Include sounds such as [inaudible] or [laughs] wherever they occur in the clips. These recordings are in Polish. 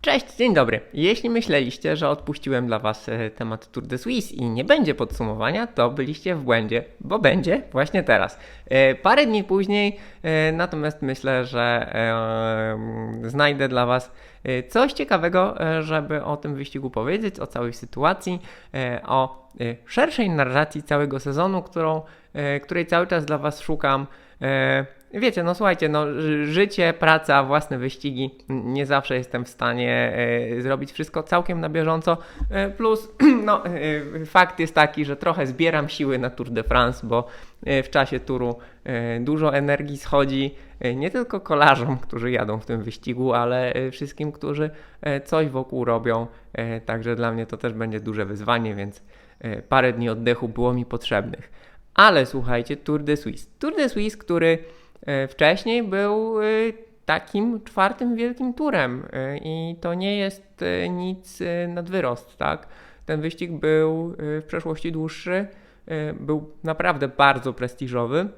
Cześć, dzień dobry. Jeśli myśleliście, że odpuściłem dla Was e, temat Tour de Suisse i nie będzie podsumowania, to byliście w błędzie, bo będzie właśnie teraz. E, parę dni później, e, natomiast myślę, że znajdę dla Was coś ciekawego, żeby o tym wyścigu powiedzieć, o całej sytuacji, o szerszej narracji całego sezonu, którą, której cały czas dla Was szukam wiecie, no słuchajcie, no życie, praca, własne wyścigi, nie zawsze jestem w stanie e, zrobić wszystko całkiem na bieżąco, e, plus [clears throat] no, e, fakt jest taki, że trochę zbieram siły na Tour de France, bo w czasie turu dużo energii schodzi nie tylko kolarzom, którzy jadą w tym wyścigu, ale wszystkim, którzy coś wokół robią, także dla mnie to też będzie duże wyzwanie, więc parę dni oddechu było mi potrzebnych. Ale słuchajcie, Tour de Suisse. Tour de Suisse, który wcześniej był e, takim czwartym wielkim turem e, i to nie jest nic nad wyrost, tak? Ten wyścig był w przeszłości dłuższy, był naprawdę bardzo prestiżowy.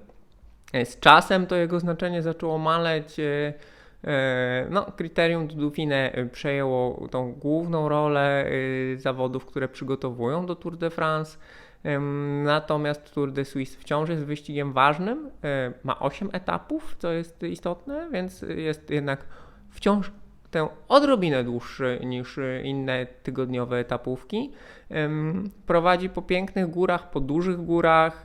Z czasem to jego znaczenie zaczęło maleć. No, kryterium Dauphiné przejęło tą główną rolę zawodów, które przygotowują do Tour de France. Natomiast Tour de Suisse wciąż jest wyścigiem ważnym. Ma 8 etapów, co jest istotne, więc jest jednak wciąż tę odrobinę dłuższy niż inne tygodniowe etapówki. Prowadzi po pięknych górach, po dużych górach.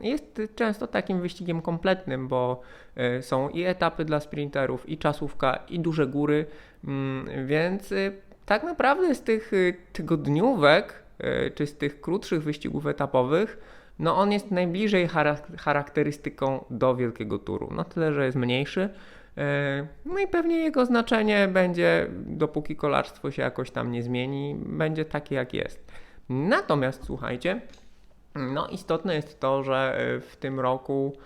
Jest często takim wyścigiem kompletnym, bo e, są i etapy dla sprinterów, i czasówka, i duże góry, mm, więc e, tak naprawdę z tych e, tygodniówek E, czy z tych krótszych wyścigów etapowych, no on jest najbliżej charakterystyką do wielkiego turu. No tyle, że jest mniejszy. E, no i pewnie jego znaczenie będzie, dopóki kolarstwo się jakoś tam nie zmieni, będzie takie jak jest. Natomiast słuchajcie, no istotne jest to, że e, w tym roku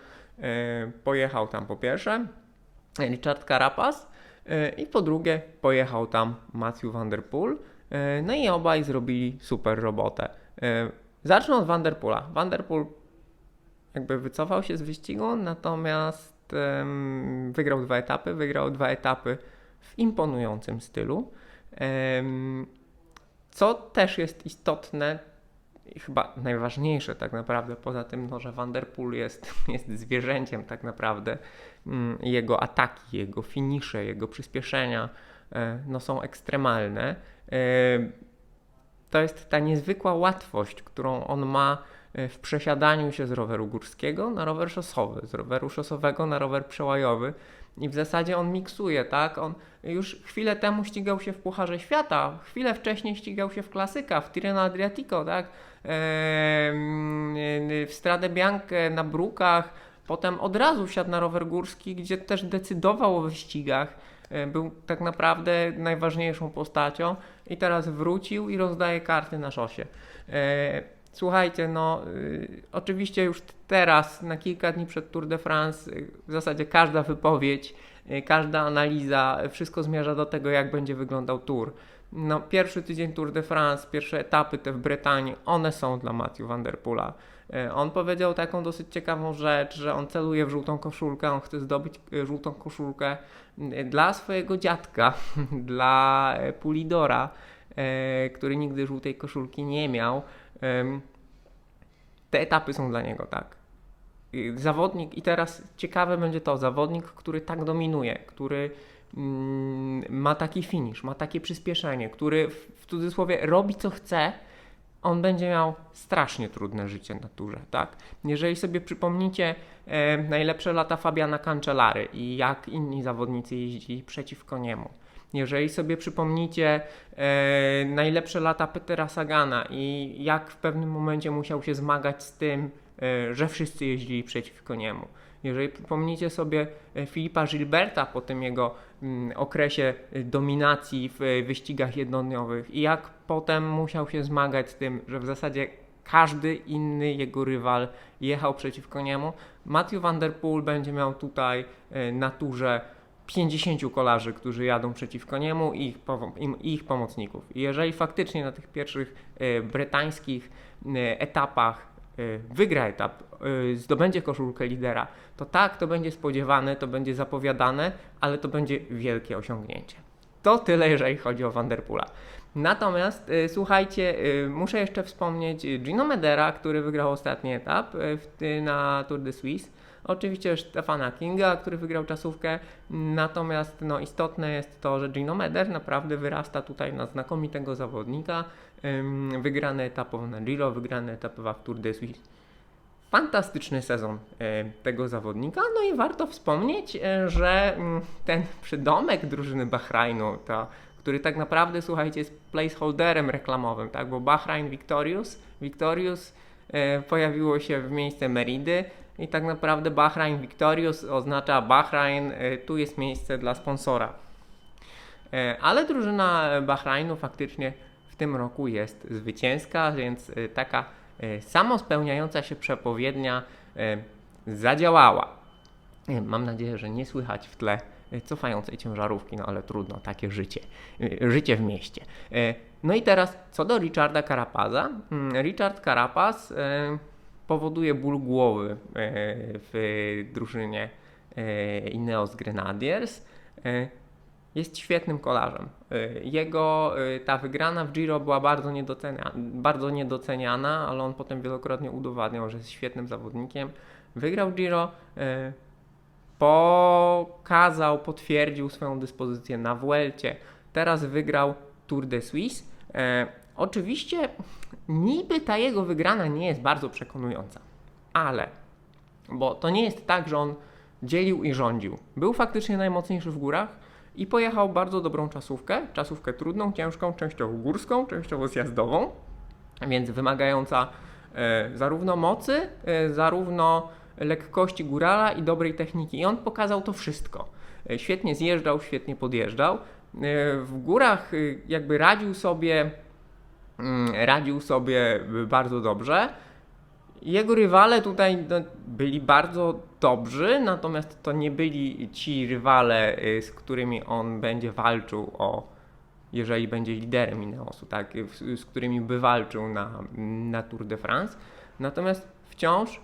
pojechał tam po pierwsze Richard Carapaz i po drugie pojechał tam Matthew Van Der Poel. E, no i obaj zrobili super robotę. E, zacznę od Vanderpoola. Vanderpool jakby wycofał się z wyścigu, natomiast wygrał dwa etapy. Wygrał dwa etapy w imponującym stylu. Co też jest istotne, i chyba najważniejsze tak naprawdę, poza tym, no, że Vanderpool jest, [laughs] jest zwierzęciem tak naprawdę, mm, jego ataki, jego finisze, jego przyspieszenia no, są ekstremalne. To jest ta niezwykła łatwość, którą on ma e, w przesiadaniu się z roweru górskiego na rower szosowy, z roweru szosowego na rower przełajowy. I w zasadzie on miksuje, tak? On już chwilę temu ścigał się w Pucharze Świata, chwilę wcześniej ścigał się w klasyka, w Tirreno Adriatico, tak? w Strade Bianche na Brukach, potem od razu wsiadł na rower górski, gdzie też decydował o wyścigach. E, był tak naprawdę najważniejszą postacią i teraz wrócił i rozdaje karty na szosie. E, słuchajcie, no y, oczywiście już teraz, na kilka dni przed Tour de France, y, w zasadzie każda wypowiedź, y, każda analiza, wszystko zmierza do tego, jak będzie wyglądał Tour. No, pierwszy tydzień Tour de France, pierwsze etapy te w Brytanii, one są dla Matthew Van Der Poola. On powiedział taką dosyć ciekawą rzecz, że on celuje w żółtą koszulkę, on chce zdobyć żółtą koszulkę dla swojego dziadka, [laughs] dla Pulidora, e, który nigdy żółtej koszulki nie miał. Te etapy są dla niego, tak. Zawodnik, i teraz ciekawe będzie to, zawodnik, który tak dominuje, który mm, ma taki finish, ma takie przyspieszenie, który w cudzysłowie robi co chce, on będzie miał strasznie trudne życie na turze, tak? Jeżeli sobie przypomnicie e, najlepsze lata Fabiana Cancellary i jak inni zawodnicy jeździli przeciwko niemu, jeżeli sobie przypomnicie e, najlepsze lata Petera Sagana i jak w pewnym momencie musiał się zmagać z tym, e, że wszyscy jeździli przeciwko niemu, jeżeli przypomnicie sobie e, Filipa Gilberta po tym jego mm, okresie e, dominacji w e, wyścigach jednodniowych i jak potem musiał się zmagać z tym, że w zasadzie każdy inny jego rywal jechał przeciwko niemu, Matthew Van Der Poel będzie miał tutaj na turze 50 kolarzy, którzy jadą przeciwko niemu i ich, ich pomocników. I jeżeli faktycznie na tych pierwszych brytańskich etapach wygra etap, y, zdobędzie koszulkę lidera, to tak, to będzie spodziewane, to będzie zapowiadane, ale to będzie wielkie osiągnięcie. to tyle, jeżeli chodzi o Vanderpoola. Natomiast y, słuchajcie, y, muszę jeszcze wspomnieć Gino Medera, który wygrał ostatni etap y, w, y, na Tour de Suisse. Oczywiście Stefana Kinga, który wygrał czasówkę. Natomiast no, istotne jest to, że Gino Meder naprawdę wyrasta tutaj na znakomitego zawodnika. Ym, wygrany etapowo na Giro, wygrany etapowo w Tour de Suisse fantastyczny sezon tego zawodnika. No i warto wspomnieć, że mm, ten przydomek drużyny Bahrajnu, ta, który tak naprawdę, słuchajcie, jest placeholderem reklamowym, tak? bo Bahrain Victorious, Victorious e, pojawiło się w miejsce Meridy i tak naprawdę Bahrain Victorious oznacza Bahrain, tu jest miejsce dla sponsora. Ale drużyna Bahrajnu faktycznie w tym roku jest zwycięska, więc taka E, samospełniająca się przepowiednia e, zadziałała. E, mam nadzieję, że nie słychać w tle cofającej ciężarówki, no ale trudno, takie życie, życie w mieście. No i teraz co do Richarda Carapaza. Mm, Richard Carapaz powoduje ból głowy w drużynie Ineos Grenadiers jest świetnym kolarzem. Jego ta wygrana w Giro była bardzo niedoceniana, bardzo niedoceniana, ale on potem wielokrotnie udowadniał, że jest świetnym zawodnikiem. Wygrał Giro, pokazał, potwierdził swoją dyspozycję na Vuelcie. Teraz wygrał Tour de Suisse. Oczywiście niby ta jego wygrana nie jest bardzo przekonująca, ale bo to nie jest tak, że on dzielił i rządził. Był faktycznie najmocniejszy w górach, i pojechał bardzo dobrą czasówkę, czasówkę trudną, ciężką, częściowo górską, częściowo zjazdową, więc wymagająca e, zarówno mocy, e, zarówno lekkości górala i dobrej techniki. I on pokazał to wszystko. E, świetnie zjeżdżał, świetnie podjeżdżał. E, w górach e, jakby radził sobie, mm, radził sobie bardzo dobrze. Jego rywale tutaj no, byli bardzo dobrzy, natomiast to nie byli ci rywale, z którymi on będzie walczył o, jeżeli będzie liderem Ineosu, tak, z którymi by walczył na, na Tour de France. Natomiast wciąż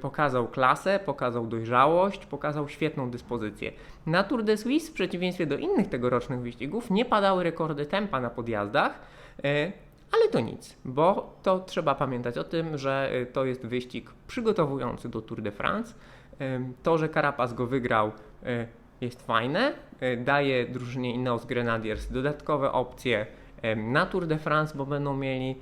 pokazał klasę, pokazał dojrzałość, pokazał świetną dyspozycję. Na Tour de Suisse, w przeciwieństwie do innych tegorocznych wyścigów, nie padały rekordy tempa na podjazdach. Y, ale to nic, bo to trzeba pamiętać o tym, że y, to jest wyścig przygotowujący do Tour de France. To, że Carapaz go wygrał jest fajne, daje drużynie Ineos Grenadiers dodatkowe opcje na Tour de France, bo będą mieli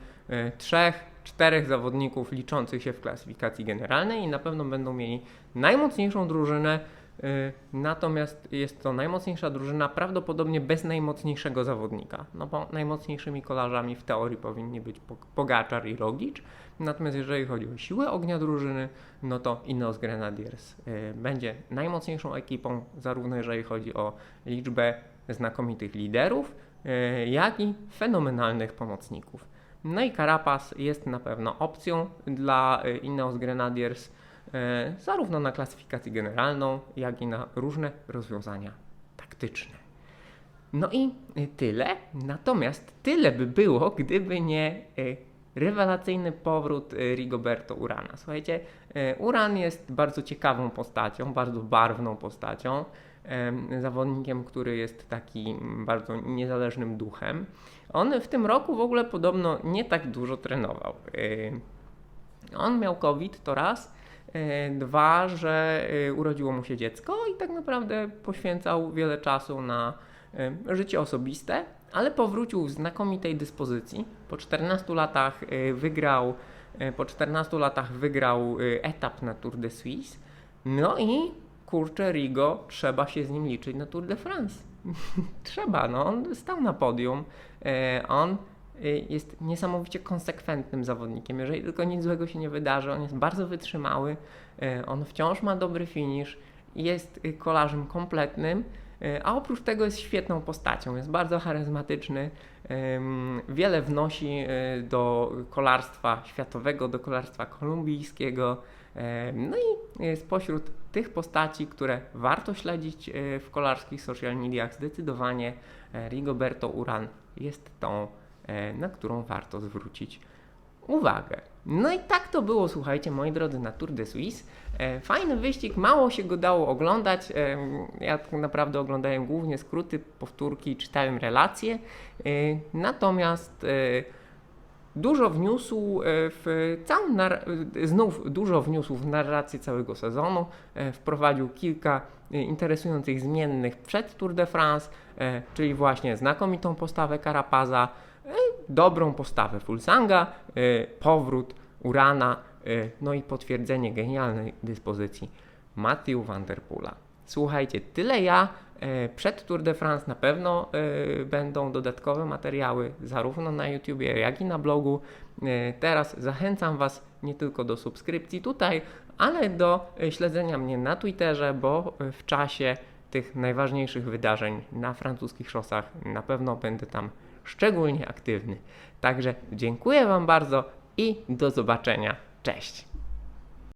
trzech, czterech zawodników liczących się w klasyfikacji generalnej i na pewno będą mieli najmocniejszą drużynę Y, natomiast jest to najmocniejsza drużyna, prawdopodobnie bez najmocniejszego zawodnika. No bo najmocniejszymi kolarzami w teorii powinni być Pogaczar i Rogic. Natomiast jeżeli chodzi o siłę ognia drużyny, no to Ineos Grenadiers y, będzie najmocniejszą ekipą, zarówno jeżeli chodzi o liczbę znakomitych liderów, y, jak i fenomenalnych pomocników. No i Carapaz jest na pewno opcją dla Ineos Grenadiers E, zarówno na klasyfikację generalną, jak i na różne rozwiązania taktyczne. No i tyle. Natomiast tyle by było, gdyby nie rewelacyjny powrót Rigoberto Urana. Słuchajcie, Uran jest bardzo ciekawą postacią, bardzo barwną postacią, zawodnikiem, który jest taki bardzo niezależnym duchem. On w tym roku w ogóle podobno nie tak dużo trenował. On miał COVID to raz, E, dwa, że e, urodziło mu się dziecko i tak naprawdę poświęcał wiele czasu na życie osobiste, ale powrócił w znakomitej dyspozycji. Po 14 latach wygrał, po 14 latach wygrał etap na Tour de Suisse. No i kurczę, Rigo, trzeba się z nim liczyć na Tour de France. [laughs] trzeba, no on stał na podium. On Y, jest niesamowicie konsekwentnym zawodnikiem. Jeżeli tylko nic złego się nie wydarzy, on jest bardzo wytrzymały, y, on wciąż ma dobry finish, jest kolarzem kompletnym, a oprócz tego jest świetną postacią, jest bardzo charyzmatyczny, wiele wnosi do kolarstwa światowego, do kolarstwa kolumbijskiego. No i spośród tych postaci, które warto śledzić w kolarskich social mediach, zdecydowanie Rigoberto Uran jest tą E, na którą warto zwrócić uwagę. No i tak to było, słuchajcie, moi drodzy, na Tour de Suisse. E, Fajny wyścig, mało się go dało oglądać. E, Ja tak naprawdę oglądałem głównie skróty, powtórki, czytałem relacje. E, Natomiast e, dużo wniósł e, w całą znów dużo wniósł w narrację całego sezonu. E, Wprowadził kilka e, interesujących zmiennych przed Tour de France, czyli właśnie znakomitą postawę Karapaza, dobrą postawę Fulsanga, powrót Urana, no i potwierdzenie genialnej dyspozycji Matthew Van Der Poola. Słuchajcie, tyle ja. E, Przed Tour de France na pewno e, będą dodatkowe materiały zarówno na YouTubie, jak i na blogu. E, Teraz zachęcam Was nie tylko do subskrypcji tutaj, ale do śledzenia mnie na Twitterze, bo w czasie tych najważniejszych wydarzeń na francuskich szosach na pewno będę tam szczególnie aktywny. Także dziękuję Wam bardzo i do zobaczenia. Cześć!